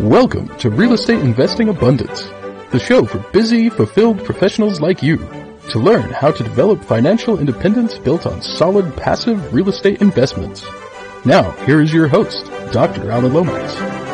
Welcome to Real Estate Investing Abundance, the show for busy, fulfilled professionals like you to learn how to develop financial independence built on solid passive real estate investments. Now, here is your host, Dr. Alan Lomax.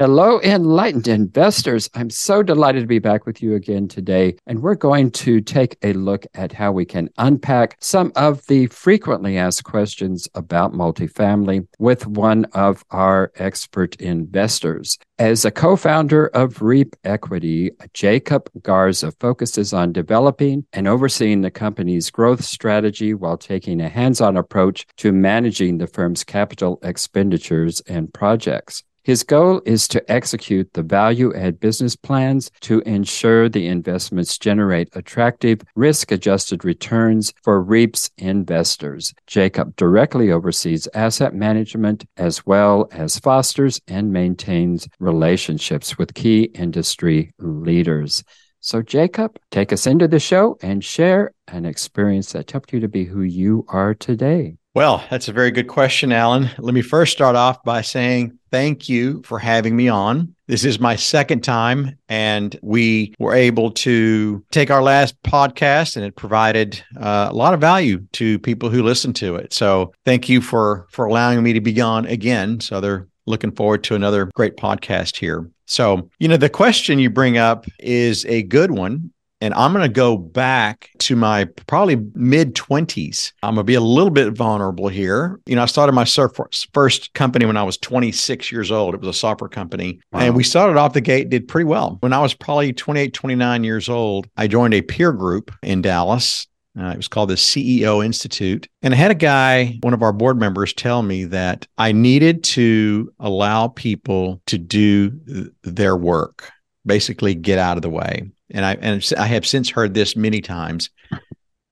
Hello, enlightened investors. I'm so delighted to be back with you again today. And we're going to take a look at how we can unpack some of the frequently asked questions about multifamily with one of our expert investors. As a co founder of REEP Equity, Jacob Garza focuses on developing and overseeing the company's growth strategy while taking a hands on approach to managing the firm's capital expenditures and projects. His goal is to execute the value add business plans to ensure the investments generate attractive risk adjusted returns for REEP's investors. Jacob directly oversees asset management as well as fosters and maintains relationships with key industry leaders. So, Jacob, take us into the show and share an experience that helped you to be who you are today. Well, that's a very good question, Alan. Let me first start off by saying thank you for having me on. This is my second time, and we were able to take our last podcast, and it provided uh, a lot of value to people who listen to it. So, thank you for for allowing me to be on again. So, they're looking forward to another great podcast here. So, you know, the question you bring up is a good one. And I'm going to go back to my probably mid 20s. I'm going to be a little bit vulnerable here. You know, I started my first company when I was 26 years old. It was a software company. Wow. And we started off the gate, did pretty well. When I was probably 28, 29 years old, I joined a peer group in Dallas. Uh, it was called the CEO Institute. And I had a guy, one of our board members, tell me that I needed to allow people to do th- their work, basically get out of the way and I and I have since heard this many times.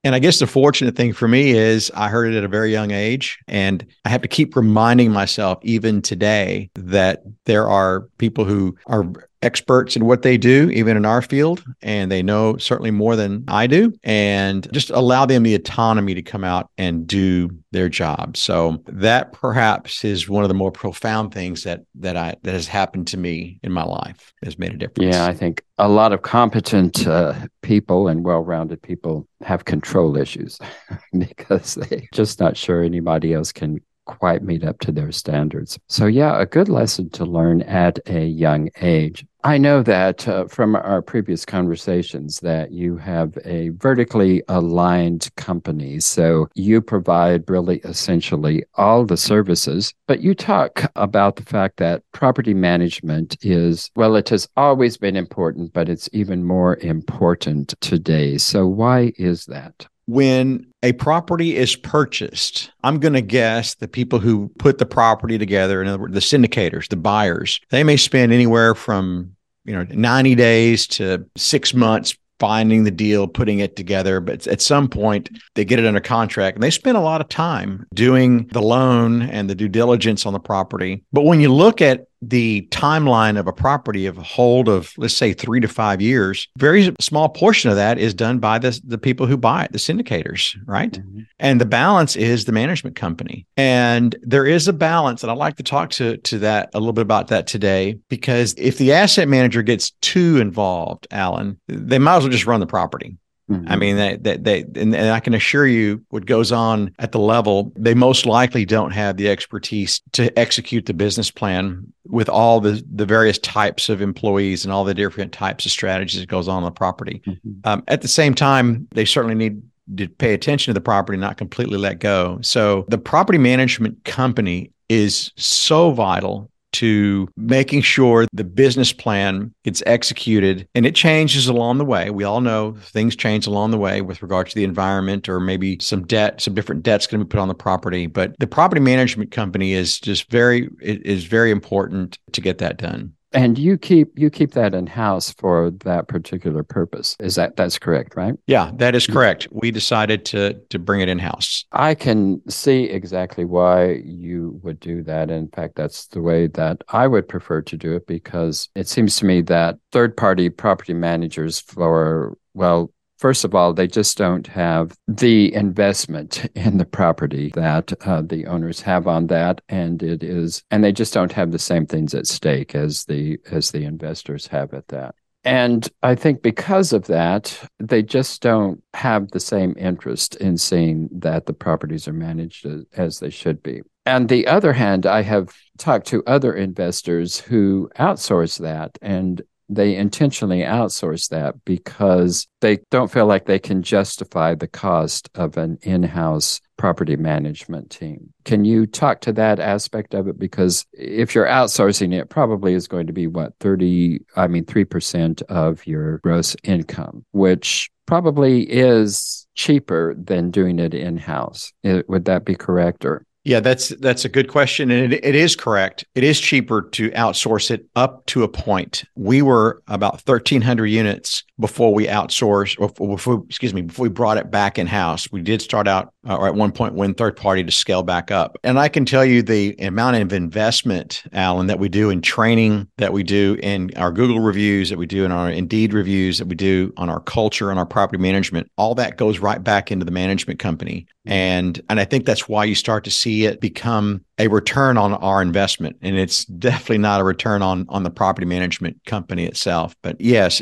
And I guess the fortunate thing for me is I heard it at a very young age. And I have to keep reminding myself, even today, that there are people who are experts in what they do, even in our field, and they know certainly more than I do, and just allow them the autonomy to come out and do their job. So that perhaps is one of the more profound things that that I that has happened to me in my life has made a difference. Yeah, I think a lot of competent uh, people and well-rounded people have control issues because they're just not sure anybody else can quite meet up to their standards. So, yeah, a good lesson to learn at a young age. I know that uh, from our previous conversations that you have a vertically aligned company. So you provide really essentially all the services, but you talk about the fact that property management is, well, it has always been important, but it's even more important today. So why is that? When a property is purchased, I'm going to guess the people who put the property together, in other words, the syndicators, the buyers, they may spend anywhere from you know 90 days to six months finding the deal, putting it together. But at some point, they get it under contract and they spend a lot of time doing the loan and the due diligence on the property. But when you look at the timeline of a property of a hold of let's say three to five years very small portion of that is done by the, the people who buy it the syndicators right? Mm-hmm. and the balance is the management company. And there is a balance and i'd like to talk to to that a little bit about that today because if the asset manager gets too involved alan they might as well just run the property Mm-hmm. I mean, they, they, they and, and, I can assure you what goes on at the level, they most likely don't have the expertise to execute the business plan with all the, the various types of employees and all the different types of strategies that goes on on the property. Mm-hmm. Um, at the same time, they certainly need to pay attention to the property, not completely let go. So the property management company is so vital to making sure the business plan gets executed and it changes along the way. We all know things change along the way with regard to the environment or maybe some debt, some different debts going to be put on the property. But the property management company is just very, it is very important to get that done and you keep you keep that in house for that particular purpose. Is that that's correct right? Yeah that is mm-hmm. correct. We decided to to bring it in house i can see exactly why you would do that. In fact that's the way that i would prefer to do it because it seems to me that third party property managers for well first of all, they just don't have the investment in the property that uh, the owners have on that, and it is, and they just don't have the same things at stake as the as the investors have at that. And I think because of that, they just don't have the same interest in seeing that the properties are managed as, they should be. On the other hand, I have talked to other investors who outsource that and they intentionally outsource that because they don't feel like they can justify the cost of an in-house property management team. Can you talk to that aspect of it because if you're outsourcing it probably is going to be what 30 I mean 3% of your gross income, which probably is cheaper than doing it in-house. Would that be correct or yeah, that's that's a good question, and it, it is correct. It is cheaper to outsource it up to a point. We were about thirteen hundred units before we outsourced, or before, excuse me, before we brought it back in house. We did start out, uh, or at one point, when third party to scale back up. And I can tell you the amount of investment, Alan, that we do in training, that we do in our Google reviews, that we do in our Indeed reviews, that we do on our culture, on our property management. All that goes right back into the management company, and and I think that's why you start to see it become a return on our investment and it's definitely not a return on on the property management company itself but yes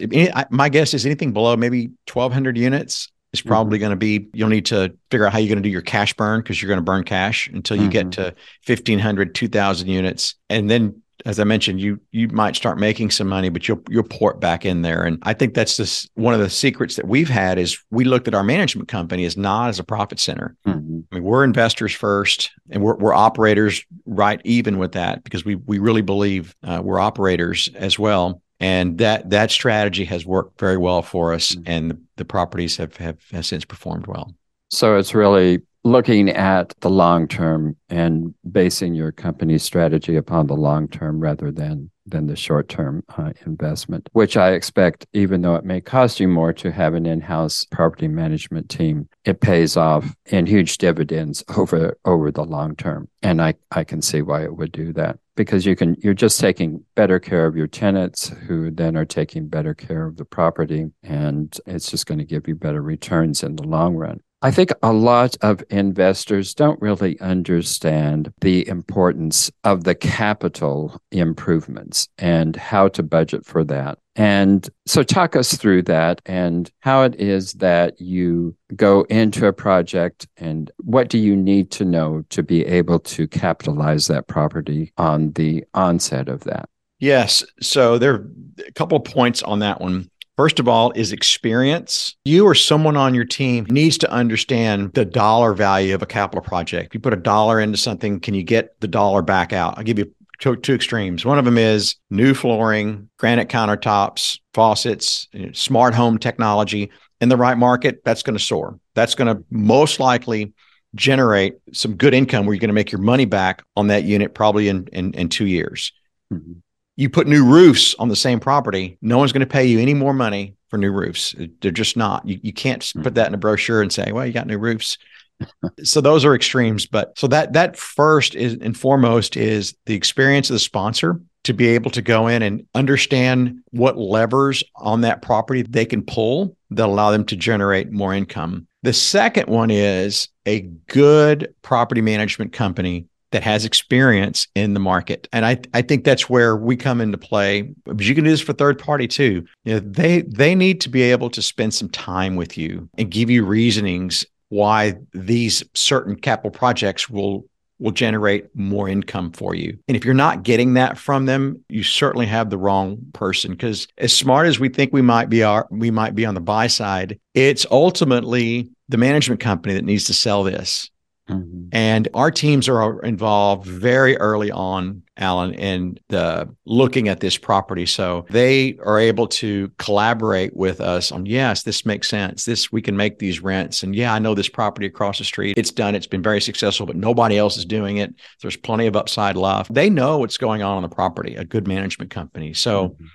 my guess is anything below maybe 1200 units is mm-hmm. probably mm-hmm. going to be you'll need to figure out how you're going to do your cash burn because you're going to burn cash until you mm-hmm. get to 1500 2000 units and then as I mentioned, you you might start making some money, but you'll you'll port back in there. And I think that's just one of the secrets that we've had is we looked at our management company as not as a profit center. Mm-hmm. I mean, we're investors first, and we're we're operators right even with that because we we really believe uh, we're operators as well. And that that strategy has worked very well for us, mm-hmm. and the, the properties have, have have since performed well. So it's really looking at the long term and basing your company strategy upon the long term rather than than the short term uh, investment, which I expect, even though it may cost you more to have an in house property management team, it pays off in huge dividends over over the long term. And I, I can see why it would do that because you can you're just taking better care of your tenants who then are taking better care of the property and it's just going to give you better returns in the long run. I think a lot of investors don't really understand the importance of the capital improvements and how to budget for that. And so, talk us through that and how it is that you go into a project and what do you need to know to be able to capitalize that property on the onset of that? Yes. So, there are a couple of points on that one. First of all, is experience. You or someone on your team needs to understand the dollar value of a capital project. If you put a dollar into something, can you get the dollar back out? I'll give you two, two extremes. One of them is new flooring, granite countertops, faucets, smart home technology. In the right market, that's going to soar. That's going to most likely generate some good income where you're going to make your money back on that unit probably in, in, in two years. Mm-hmm you put new roofs on the same property, no one's going to pay you any more money for new roofs. They're just not. You, you can't put hmm. that in a brochure and say, well, you got new roofs. so those are extremes. But so that that first is and foremost is the experience of the sponsor to be able to go in and understand what levers on that property they can pull that allow them to generate more income. The second one is a good property management company that has experience in the market. And I, I think that's where we come into play. But you can do this for third party too. You know, they they need to be able to spend some time with you and give you reasonings why these certain capital projects will will generate more income for you. And if you're not getting that from them, you certainly have the wrong person because as smart as we think we might be our, we might be on the buy side, it's ultimately the management company that needs to sell this. Mm-hmm. And our teams are involved very early on, Alan, in the looking at this property. So they are able to collaborate with us on, yes, this makes sense. This we can make these rents. And yeah, I know this property across the street. It's done, it's been very successful, but nobody else is doing it. There's plenty of upside left. They know what's going on on the property, a good management company. So mm-hmm.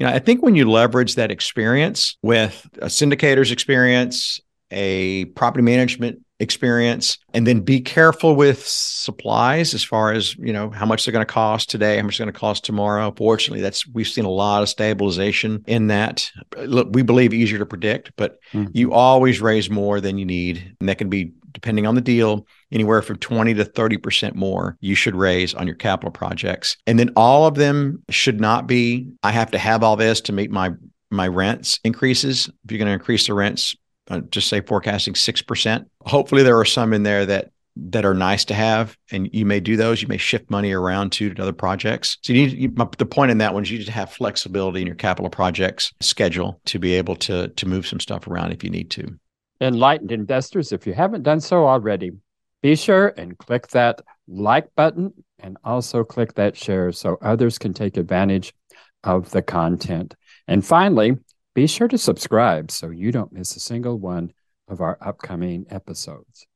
You know, I think when you leverage that experience with a syndicator's experience, a property management experience and then be careful with supplies as far as you know how much they're going to cost today how much they're going to cost tomorrow. Fortunately that's we've seen a lot of stabilization in that. Look we believe easier to predict but mm-hmm. you always raise more than you need and that can be depending on the deal anywhere from 20 to 30% more you should raise on your capital projects. And then all of them should not be i have to have all this to meet my my rents increases. If you're going to increase the rents uh, just say forecasting 6%. Hopefully there are some in there that that are nice to have and you may do those. You may shift money around to, to other projects. So you need you, the point in that one is you need to have flexibility in your capital projects schedule to be able to to move some stuff around if you need to. Enlightened investors if you haven't done so already be sure and click that like button and also click that share so others can take advantage of the content. And finally be sure to subscribe so you don't miss a single one of our upcoming episodes.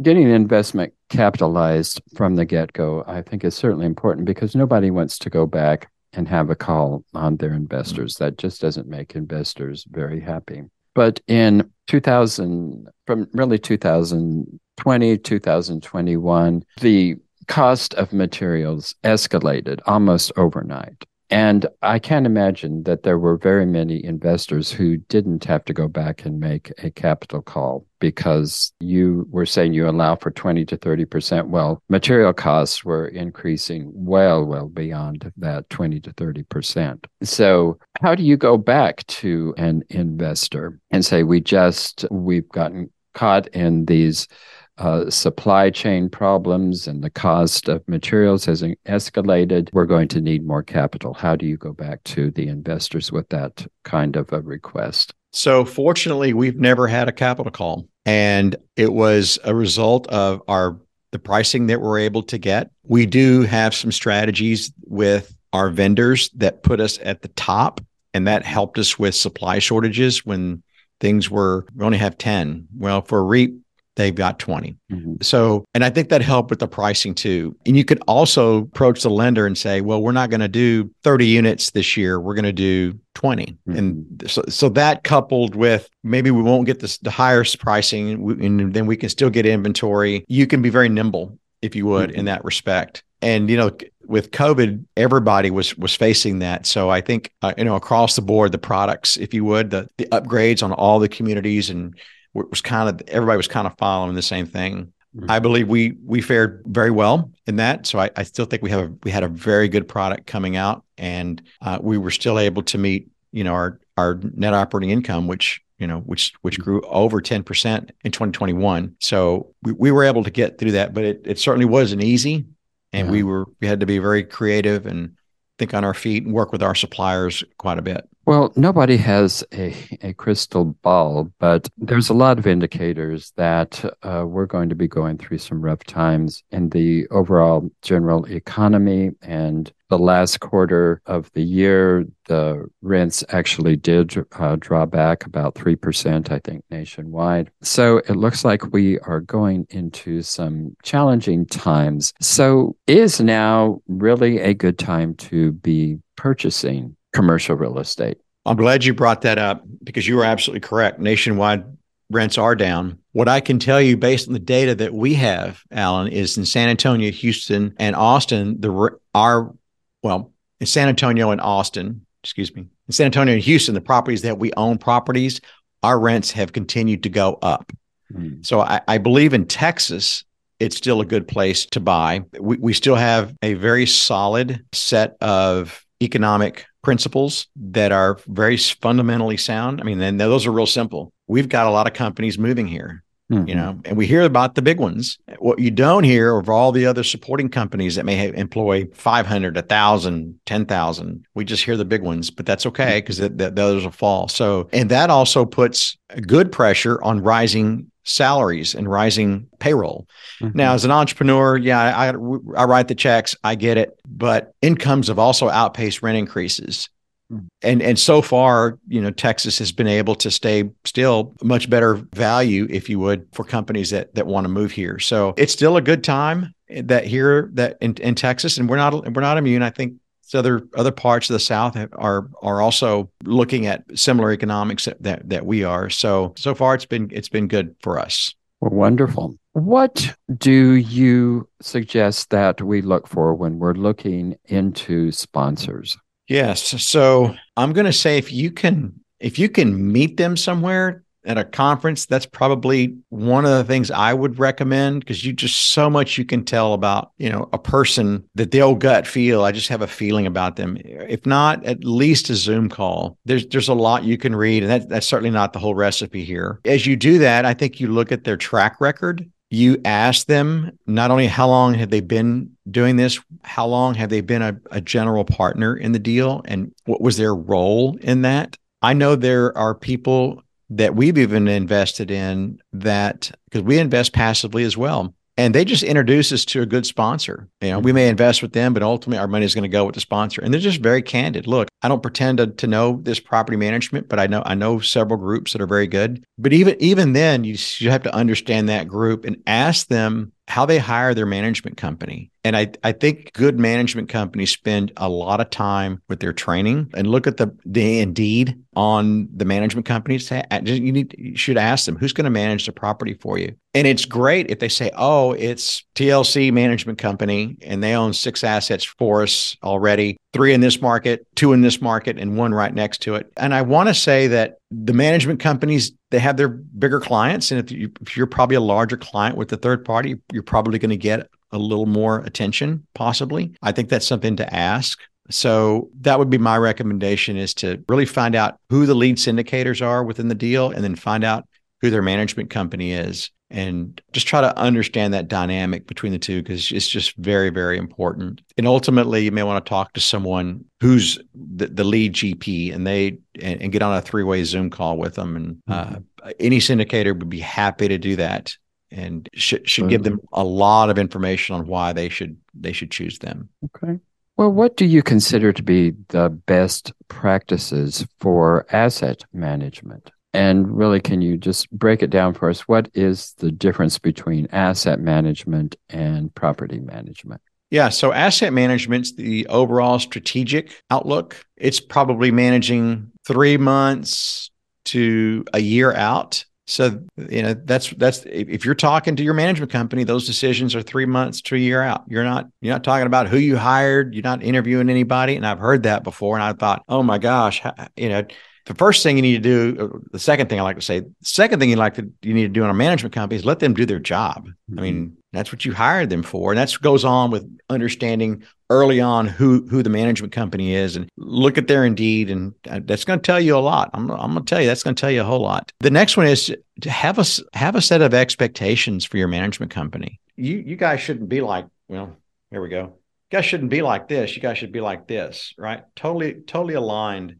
Getting investment capitalized from the get go, I think, is certainly important because nobody wants to go back and have a call on their investors. That just doesn't make investors very happy. But in 2000, from really 2020, 2021, the cost of materials escalated almost overnight. And I can't imagine that there were very many investors who didn't have to go back and make a capital call because you were saying you allow for 20 to 30%. Well, material costs were increasing well, well beyond that 20 to 30%. So, how do you go back to an investor and say, we just, we've gotten caught in these uh, supply chain problems and the cost of materials has escalated. We're going to need more capital. How do you go back to the investors with that kind of a request? So, fortunately, we've never had a capital call, and it was a result of our the pricing that we're able to get. We do have some strategies with our vendors that put us at the top, and that helped us with supply shortages when things were we only have 10 well for REIT they've got 20. Mm-hmm. So, and I think that helped with the pricing too. And you could also approach the lender and say, well, we're not going to do 30 units this year. We're going to do 20. Mm-hmm. And so, so that coupled with maybe we won't get the highest pricing and then we can still get inventory. You can be very nimble if you would mm-hmm. in that respect. And, you know, with COVID, everybody was was facing that. So I think uh, you know across the board, the products, if you would, the the upgrades on all the communities and was kind of everybody was kind of following the same thing. Mm-hmm. I believe we we fared very well in that. So I, I, still think we have a, we had a very good product coming out, and uh, we were still able to meet you know our our net operating income, which you know which which grew over ten percent in 2021. So we, we were able to get through that, but it it certainly wasn't easy, and yeah. we were we had to be very creative and think on our feet and work with our suppliers quite a bit. Well, nobody has a, a crystal ball, but there's a lot of indicators that uh, we're going to be going through some rough times in the overall general economy. And the last quarter of the year, the rents actually did uh, draw back about 3%, I think, nationwide. So it looks like we are going into some challenging times. So is now really a good time to be purchasing commercial real estate. I'm glad you brought that up because you were absolutely correct. Nationwide rents are down. What I can tell you based on the data that we have, Alan, is in San Antonio, Houston, and Austin, the our well, in San Antonio and Austin, excuse me, in San Antonio and Houston, the properties that we own properties, our rents have continued to go up. Mm. So I, I believe in Texas, it's still a good place to buy. We, we still have a very solid set of economic principles that are very fundamentally sound. I mean, and those are real simple. We've got a lot of companies moving here. Mm-hmm. You know, and we hear about the big ones. What you don't hear of all the other supporting companies that may have, employ 500, 1,000, 10,000. We just hear the big ones, but that's okay because mm-hmm. the, the others will fall. So, and that also puts good pressure on rising salaries and rising payroll. Mm-hmm. Now, as an entrepreneur, yeah, I, I write the checks, I get it, but incomes have also outpaced rent increases. Mm-hmm. And and so far, you know, Texas has been able to stay still much better value, if you would, for companies that that want to move here. So it's still a good time that here that in, in Texas, and we're not we're not immune. I think so other other parts of the South are are also looking at similar economics that, that we are. So so far, it's been it's been good for us. Well, wonderful. What do you suggest that we look for when we're looking into sponsors? Yes. So I'm going to say if you can if you can meet them somewhere at a conference, that's probably one of the things I would recommend because you just so much you can tell about, you know, a person that they'll gut feel. I just have a feeling about them. If not, at least a Zoom call. There's there's a lot you can read, and that, that's certainly not the whole recipe here. As you do that, I think you look at their track record you ask them not only how long have they been doing this, how long have they been a, a, general partner in the deal, and what was their role in that. I know there are people that we've even invested in that because we invest passively as well and they just introduce us to a good sponsor. You know, we may invest with them, but ultimately our money is going to go with the sponsor. And they're just very candid. Look, I don't pretend to, to know this property management, but I know I know several groups that are very good. But even even then, you you have to understand that group and ask them how they hire their management company. And I, I think good management companies spend a lot of time with their training and look at the the indeed on the management companies. Uh, you need you should ask them who's going to manage the property for you. And it's great if they say, "Oh, it's TLC Management Company, and they own six assets for us already, three in this market, two in this market, and one right next to it." And I want to say that the management companies they have their bigger clients and if, you, you're probably a larger client with the third party you're probably going to get a little more attention possibly. I think that's something to ask. So that would be my recommendation is to really find out who the lead syndicators are within the deal and then find out who their management company is and just try to understand that dynamic between the two because it's just very very important. And ultimately you may want to talk to someone who's the, the lead gp and they and, and, get on a three-way zoom call with them. And uh, mm-hmm. uh, any syndicator would be happy to do that and should, should give them a lot of information on why they should they should choose them. Okay. Well, what do you consider to be the best practices for asset management? And really, can you just break it down for us? What is the difference between asset management and property management? Yeah, so asset management's the overall strategic outlook. It's probably managing three months to a year out. So you know that's that's if you're talking to your management company, those decisions are three months to a year out. You're not you're not talking about who you hired. You're not interviewing anybody. And I've heard that before, and I thought, oh my gosh, you know the first thing you need to do, uh, the second thing I like to say, the second thing you like to you need to do in a management company is let them do their job. Mm-hmm. I mean, that's what you hired them for, and that goes on with understanding early on who who the management company is, and look at their Indeed, and uh, that's going to tell you a lot. I'm I'm going to tell you that's going to tell you a whole lot. The next one is to have a have a set of expectations for your management company. You you guys shouldn't be like, well, here we go. You guys shouldn't be like this. You guys should be like this, right? Totally totally aligned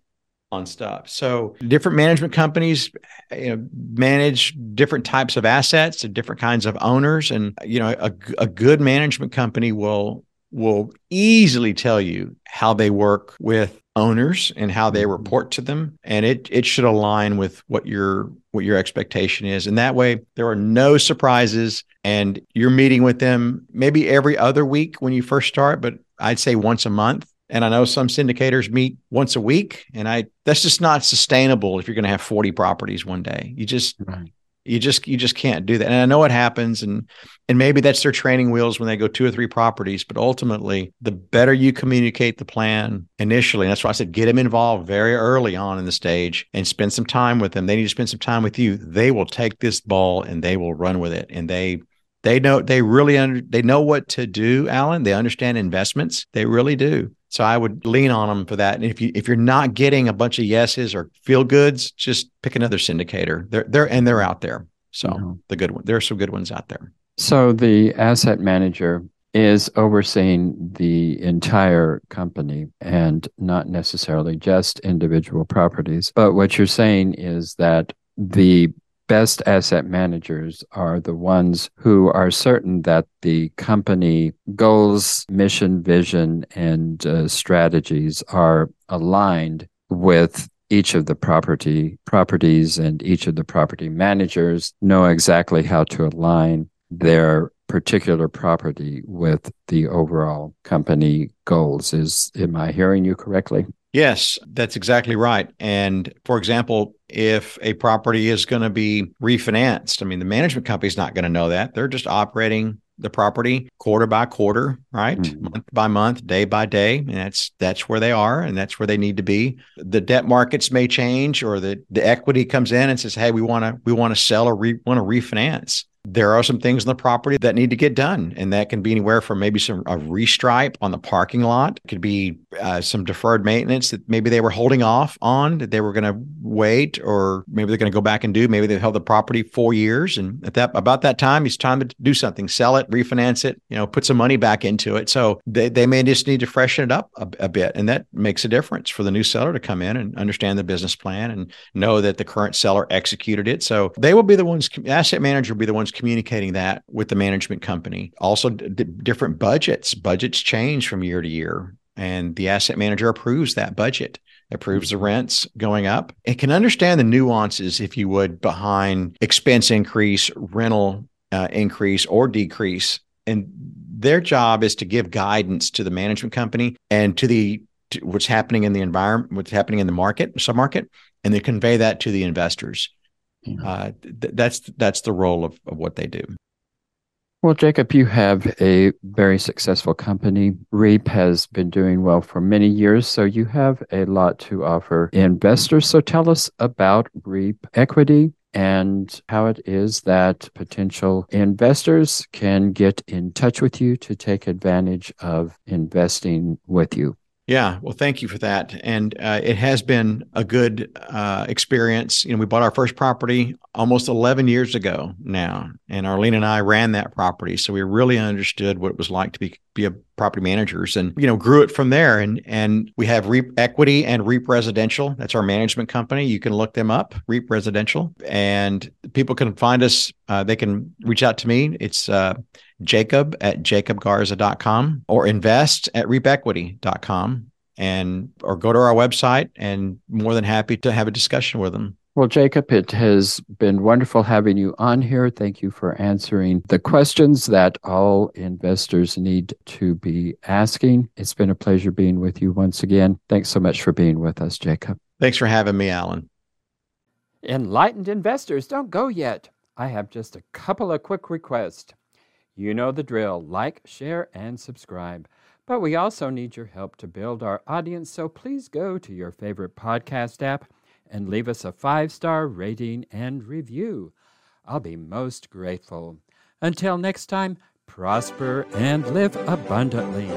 on stuff. So different management companies you know, manage different types of assets and different kinds of owners. And you know, a, a good management company will will easily tell you how they work with owners and how they mm-hmm. report to them and it it should align with what your what your expectation is and that way there are no surprises and you're meeting with them maybe every other week when you first start but I'd say once a month and I know some syndicators meet once a week, and I that's just not sustainable if you're going to have 40 properties one day. You just right. you just you just can't do that. And I know it happens, and and maybe that's their training wheels when they go two or three properties. But ultimately, the better you communicate the plan initially, and that's why I said get them involved very early on in the stage and spend some time with them. They need to spend some time with you. They will take this ball and they will run with it, and they they know they really under, they know what to do alan they understand investments they really do so I would lean on them for that. And if you if you're not getting a bunch of yeses or feel goods, just pick another syndicator. They're they're and they're out there. So mm-hmm. the good one. There are some good ones out there. So the asset manager is overseeing the entire company and not necessarily just individual properties. But what you're saying is that the best asset managers are the ones who are certain that the company goals, mission, vision, and uh, strategies are aligned with each of the property properties and each of the property managers know exactly how to align their particular property with the overall company goals. Is am i hearing you correctly Yes, that's exactly right. And for example, if a property is going to be refinanced, I mean, the management company is not going to know that. They're just operating the property quarter by quarter, right? Mm-hmm. Month by month, day by day. And that's that's where they are and that's where they need to be. The debt markets may change or the, the equity comes in and says, Hey, we want to we want to sell or we want to refinance there are some things on the property that need to get done and that can be anywhere from maybe some a restripe on the parking lot. It could be uh, some deferred maintenance that maybe they were holding off on that they were going to wait or maybe they're going to go back and do. Maybe they've held the property four years and at that about that time it's time to do something sell it refinance it you know put some money back into it. So they, they may just need to freshen it up a, a bit and that makes a difference for the new seller to come in and understand the business plan and know that the current seller executed it. So they will be the ones asset manager will be the ones communicating that with the management company. Also, d- different budgets. Budgets change from year to year, and the asset manager approves that budget, approves the rents going up. It can understand the nuances, if you would, behind expense increase, rental uh, increase, or decrease. And their job is to give guidance to the management company and to the to what's happening in the environment, what's happening in the market, submarket, and they convey that to the investors. Uh, th- that's that's the role of, of what they do. Well, Jacob, you have a very successful company. REEP has been doing well for many years, so you have a lot to offer investors. So tell us about REEP Equity and how it is that potential investors can get in touch with you to take advantage of investing with you. Yeah, well, thank you for that. And uh, it has been a good uh, experience. You know, we bought our first property almost 11 years ago now, and Arlene and I ran that property, so we really understood what it was like to be be a property managers, and you know, grew it from there. And and we have REEP Equity and REEP Residential. That's our management company. You can look them up, REEP Residential, and people can find us. Uh, they can reach out to me. It's uh, jacob at jacobgarza.com or invest at reepequity.com and or go to our website and more than happy to have a discussion with them. Well, Jacob, it has been wonderful having you on here. Thank you for answering the questions that all investors need to be asking. It's been a pleasure being with you once again. Thanks so much for being with us, Jacob. Thanks for having me, Alan. Enlightened investors, don't go yet. I have just a couple of quick requests. You know the drill like, share, and subscribe. But we also need your help to build our audience, so please go to your favorite podcast app and leave us a five star rating and review. I'll be most grateful. Until next time, prosper and live abundantly.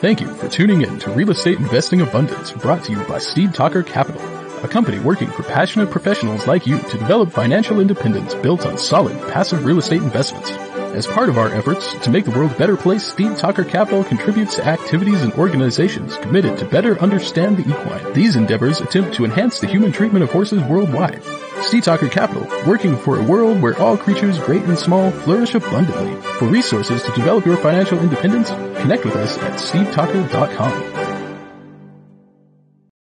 Thank you for tuning in to Real Estate Investing Abundance, brought to you by Steed Talker Capital, a company working for passionate professionals like you to develop financial independence built on solid passive real estate investments. As part of our efforts to make the world a better place, Steed Talker Capital contributes to activities and organizations committed to better understand the equine. These endeavors attempt to enhance the human treatment of horses worldwide. Steed Talker Capital, working for a world where all creatures, great and small, flourish abundantly. For resources to develop your financial independence, connect with us at steedtalker.com.